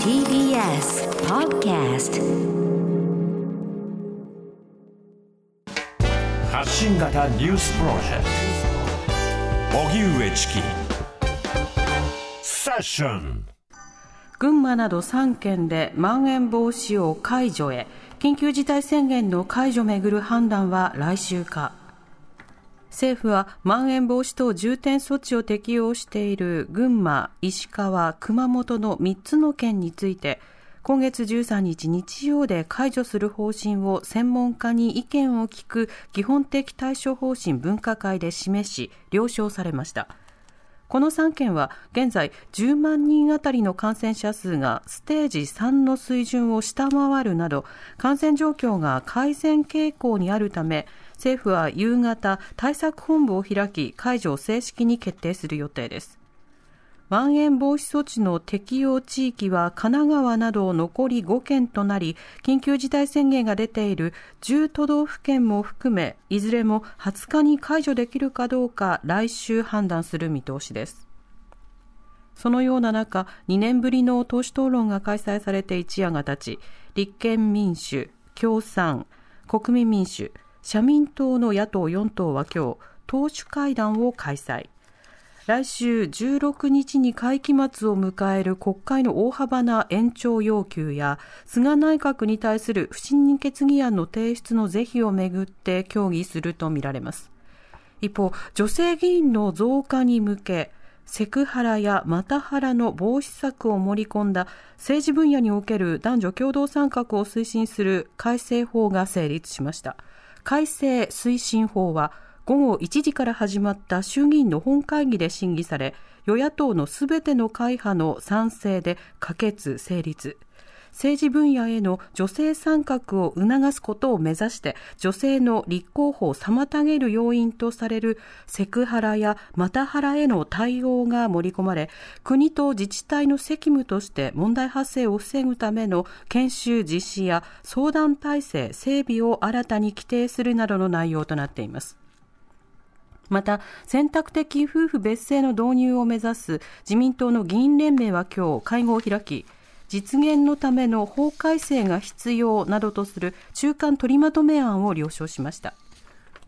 TBS Podcast 発信型ニュースプロジェクト。荻上チキ。セッション。群馬など3県でまん延防止を解除へ。緊急事態宣言の解除めぐる判断は来週か政府はまん延防止等重点措置を適用している群馬、石川、熊本の3つの県について今月13日日曜で解除する方針を専門家に意見を聞く基本的対処方針分科会で示し了承されました。この3県は現在10万人あたりの感染者数がステージ3の水準を下回るなど感染状況が改善傾向にあるため政府は夕方対策本部を開き解除を正式に決定する予定です。まん延防止措置の適用地域は神奈川など残り5県となり緊急事態宣言が出ている10都道府県も含めいずれも20日に解除できるかどうか来週判断する見通しです。そのような中2年ぶりの党首討論が開催されて一夜が経ち立憲民主共産国民民主社民党の野党4党は今日党首会談を開催。来週16日に会期末を迎える国会の大幅な延長要求や菅内閣に対する不信任決議案の提出の是非をめぐって協議するとみられます。一方女性議員の増加に向けセクハラやマタハラの防止策を盛り込んだ政治分野における男女共同参画を推進する改正法が成立しました。改正推進法は午後1時から始まった衆議院の本会議で審議され与野党のすべての会派の賛成で可決・成立。政治分野への女性参画を促すことを目指して女性の立候補を妨げる要因とされるセクハラやマタハラへの対応が盛り込まれ国と自治体の責務として問題発生を防ぐための研修実施や相談体制整備を新たに規定するなどの内容となっています。また選択的夫婦別姓の導入を目指す自民党の議員連盟は今日会合を開き実現のための法改正が必要などとする中間取りまとめ案を了承しました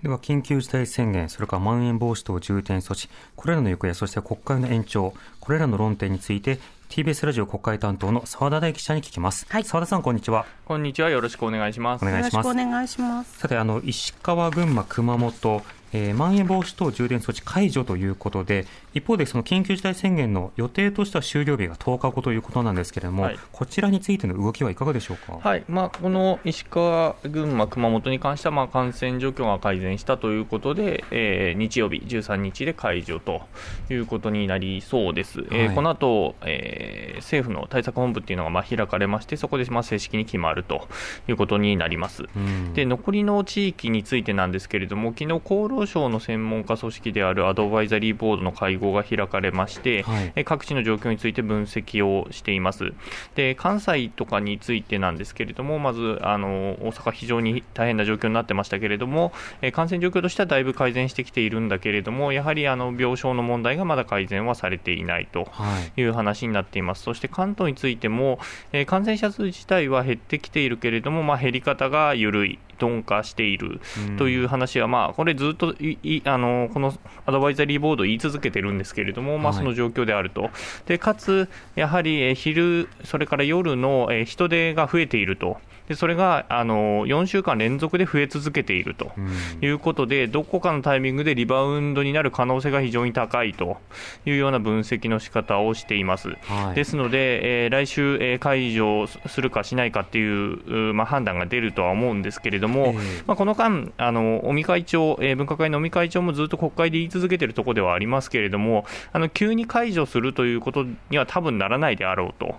では緊急事態宣言、それからまん延防止等重点措置、これらの行方、そして国会の延長、これらの論点について、TBS ラジオ国会担当の澤田大記者に聞きます。はい、澤田さん、こんにちは。こんにちは。よろしくお願いします。お願いします。お願いします。さて、あの、石川、群馬、熊本、えー、まん延防止等重点措置解除ということで、一方でその緊急事態宣言の予定としては終了日が10日後ということなんですけれども、はい、こちらについての動きはいかがでしょうか、はい。まあ、この石川、群馬、熊本に関しては、まあ、感染状況が改善したということで、えー、日曜日、13日で解除ということになりそうです。はい、えー、この後、えー、政府の対策本部っていうのがまあ開かれまして、そこでまあ正式に決まるということになります。で残りの地域についてなんですけれども、昨日厚労省の専門家組織であるアドバイザリーボードの会合が開かれまして、はい、各地の状況について分析をしています。で関西とかについてなんですけれども、まずあの大阪、非常に大変な状況になってましたけれども、感染状況としてはだいぶ改善してきているんだけれども、やはりあの病床の問題がまだ改善はされていないという話になっています。そして関東についても、え感染者数自体は減ってきているけれども、まあ、減り方が緩い。鈍化しているという話は、まあ、これずっといあのこのアドバイザリーボード言い続けてるんですけれども、まあ、その状況であると、でかつ、やはり昼、それから夜の人出が増えていると。でそれがあの4週間連続で増え続けているということで、どこかのタイミングでリバウンドになる可能性が非常に高いというような分析の仕方をしています。はい、ですので、えー、来週、えー、解除するかしないかっていう、まあ、判断が出るとは思うんですけれども、えー、まあ、この間、あの尾身会長、えー、分科会の尾身会長もずっと国会で言い続けているところではありますけれども、あの急に解除するということには多分ならないであろうと、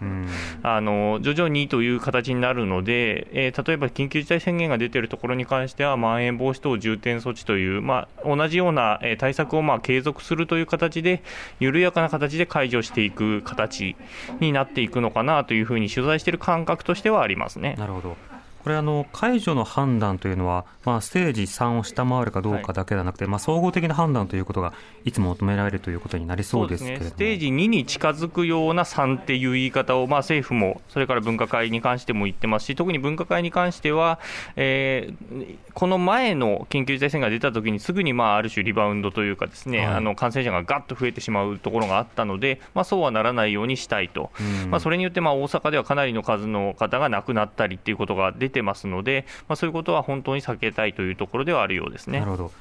あの徐々にという形になるので、えー、例えば緊急事態宣言が出ているところに関しては、まん延防止等重点措置という、まあ、同じような、え対策をまあ継続するという形で、緩やかな形で解除していく形になっていくのかなというふうに取材している感覚としてはありますね。なるほどこれあの、解除の判断というのは、まあ、ステージ3を下回るかどうかだけではなくて、はい、まあ、総合的な判断ということがいつも求められるということになりそうですけれども、ね、ステージ2に近づくような3っていう言い方を、まあ、政府も、それから分科会に関しても言ってますし、特に分科会に関しては、えー、この前の緊急事態宣言が出たときに、すぐにまあある種リバウンドというか、ですね、はい、あの感染者ががっと増えてしまうところがあったので、まあ、そうはならないようにしたいと、まあ、それによってまあ大阪ではかなりの数の方が亡くなったりっていうことが出てますので、まあ、そういうことは本当に避けたいというところではあるようですね。なるほど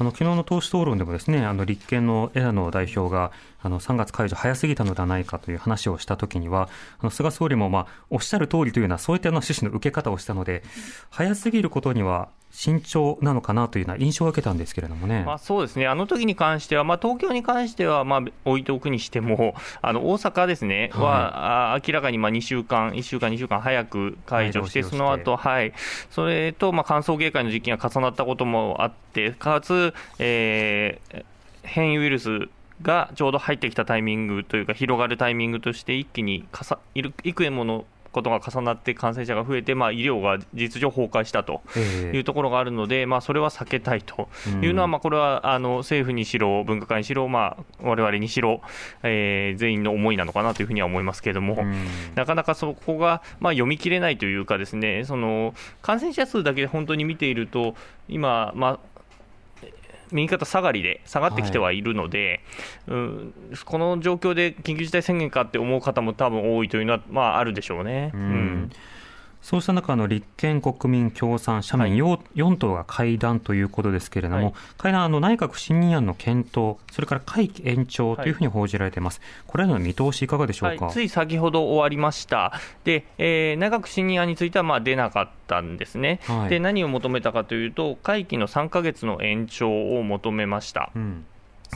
あの昨日の党首討論でもですねあの立憲の枝野代表があの3月解除早すぎたのではないかという話をしたときにはあの菅総理もまあおっしゃる通りというようなそういったような趣旨の受け方をしたので早すぎることには慎重なのかなというような印象を受けたんですけれどもね、まあ、そうですね、あの時に関しては、まあ、東京に関してはまあ置いておくにしても、あの大阪ですね、はい、は明らかにまあ2週間、1週間、2週間早く解除して、その後はい、それとまあ歓送迎会の時期が重なったこともあって、かつ、えー、変異ウイルスがちょうど入ってきたタイミングというか、広がるタイミングとして、一気にかさ幾重ものことが重なって感染者が増えて、まあ、医療が実情崩壊したというところがあるので、まあ、それは避けたいというのは、まあ、これはあの政府にしろ、分科会にしろ、まあ、われにしろ、えー、全員の思いなのかなというふうには思いますけれども、なかなかそこが、まあ、読み切れないというかですね、その感染者数だけで本当に見ていると、今、まあ、右肩下がりで下がってきてはいるので、はい、うん、この状況で緊急事態宣言かって思う方も多分多いというのは、まあ、あるでしょうね。うん、うんそうした中の立憲、国民、共産、社民、はい、4党が会談ということですけれども、はい、会談、あの内閣不信任案の検討、それから会期延長というふうに報じられています、はい、これらの見通し、いかがでしょうか、はい、つい先ほど終わりました、でえー、内閣不信任案についてはまあ出なかったんですね、で、何を求めたかというと、会期の3か月の延長を求めました。うん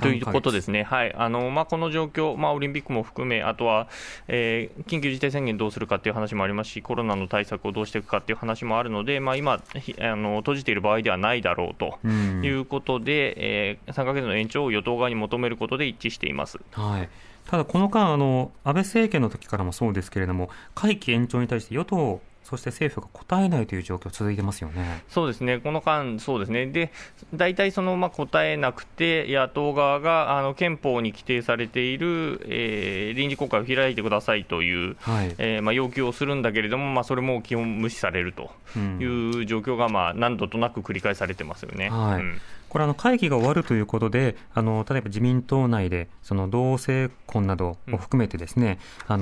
ということですね、はい。あのまあ、この状況、まあ、オリンピックも含め、あとは、えー、緊急事態宣言どうするかっていう話もありますし、コロナの対策をどうしていくかっていう話もあるので、まあ、今あの、閉じている場合ではないだろうということで、えー、3か月の延長を与党側に求めることで一致しています。はい。ただ、この間あの、安倍政権の時からもそうですけれども、会期延長に対して与党そして政府が答えないという状況、続いてますよね。そうですね、この間、そうですね、で大体その、まあ、答えなくて、野党側があの憲法に規定されている、えー、臨時国会を開いてくださいという、はい、えー、まあ、要求をするんだけれども、まあ、それも基本無視されるという状況が、まあ、何度となく繰り返されてますよね。はい、うん。これあの会議が終わるということで、あの例えば自民党内でその同性婚などを含めてですね、さ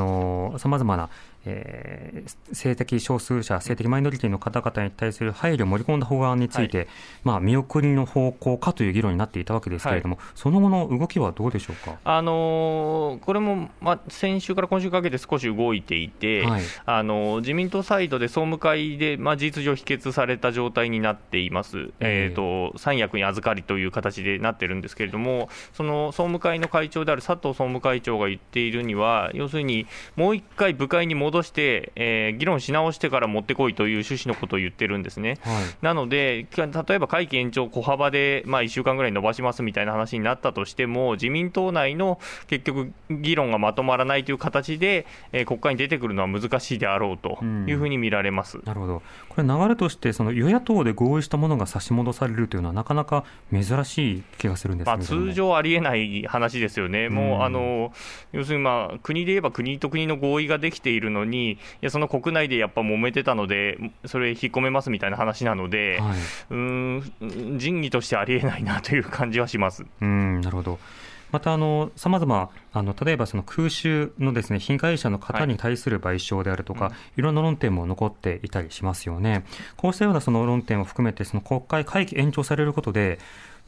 まざまなえー、性的少数者、性的マイノリティの方々に対する配慮を盛り込んだ法案について、はい、まあ、見送りの方向かという議論になっていたわけですけれども、はい、その後の動きはどうでしょうか、あのー、これも、まあ、先週から今週かけて少し動いていて、はい、あのー、自民党サイドで総務会で、まあ、事実上否決された状態になっています、えーと、三役に預かりという形でなってるんですけれども、その総務会の会長である佐藤総務会長が言っているには、要するにもう一回部会に戻戻して、えー、議論し直してから持ってこいという趣旨のことを言ってるんですね。はい、なので、例えば会期延長小幅で、まあ、1週間ぐらい伸ばしますみたいな話になったとしても、自民党内の結局、議論がまとまらないという形で、えー、国会に出てくるのは難しいであろうというふうに見られます、うん、なるほど、これ、流れとして、その与野党で合意したものが差し戻されるというのは、なかなか珍しい気がするんです、ね、まあ、通常ありえない話ですよね、もう、あの要するに、まあ、国で言えば国と国の合意ができているのに、いやその国内でやっぱ揉めてたので、それ引っ込めますみたいな話なので、はい、うん仁義としてありえないなという感じはします。うんなるほどまた、さまざま、あの例えばその空襲のです、ね、被害者の方に対する賠償であるとか、はい、いろんな論点も残っていたりしますよね。こうしたようなその論点を含めて、その国会会期延長されることで、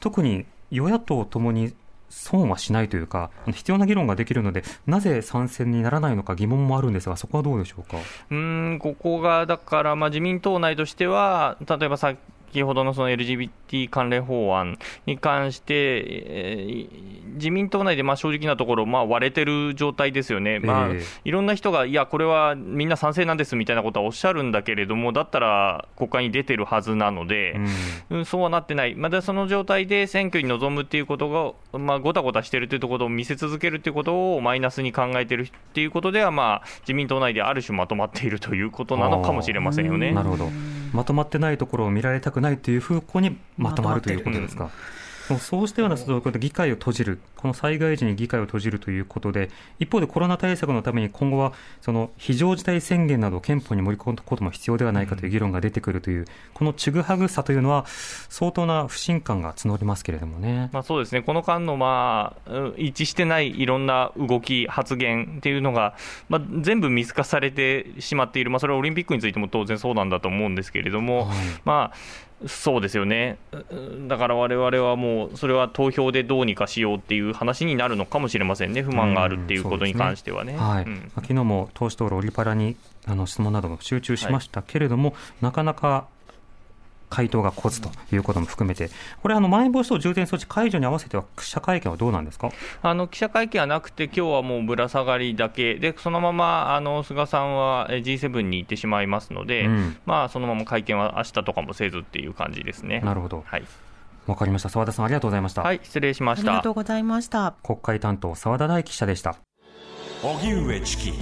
特に与野党ともに損はしないというか、必要な議論ができるので、なぜ参戦にならないのか疑問もあるんですが、そこはどうでしょうか？うんここがだから、まあ、自民党内としては、例えばさ先ほどのその LGBT 関連法案に関して、えー、自民党内でまあ正直なところ、まあ、割れてる状態ですよね、まあ、いろんな人が、いや、これはみんな賛成なんですみたいなことはおっしゃるんだけれども、だったら国会に出てるはずなので、うん、そうはなってない、まだその状態で選挙に臨むっていうことが、まあ、ごたごたしてるというところを見せ続けるということをマイナスに考えてるっていうことでは、まあ、自民党内である種まとまっているということなのかもしれませんよね。なるほどまとまってないところを見られたくないという風向にまとまるということですか？そうしたような議会を閉じる、この災害時に議会を閉じるということで、一方でコロナ対策のために今後はその非常事態宣言など憲法に盛り込むことも必要ではないかという議論が出てくるという、このちぐはぐさというのは、相当な不信感が募りますけれどもね。まあ、そうですね、この間の、まあ、一致してないいろんな動き、発言っていうのが、まあ、全部見透かされてしまっている、まあ、それはオリンピックについても当然そうなんだと思うんですけれども、はい、まあ、そうですよね、だから我々はもう、それは投票でどうにかしようっていう話になるのかもしれませんね、不満があるっていうことに関してはね。はい、昨日も党首討論、オリパラにあの質問なども集中しましたけれども、はい、なかなか回答が来ずということも含めて、これ、あのまん延防止等重点措置解除に合わせては、記者会見はどうなんですか？あの記者会見はなくて、今日はもうぶら下がりだけで、そのままあの菅さんは G7 に行ってしまいますので、うん、まあ、そのまま会見は明日とかもせずっていう感じですね。なるほど、はいわかりました。澤田さん、ありがとうございました。はい、失礼しました。ありがとうございました。国会担当、澤田大記者でした。荻上チキ。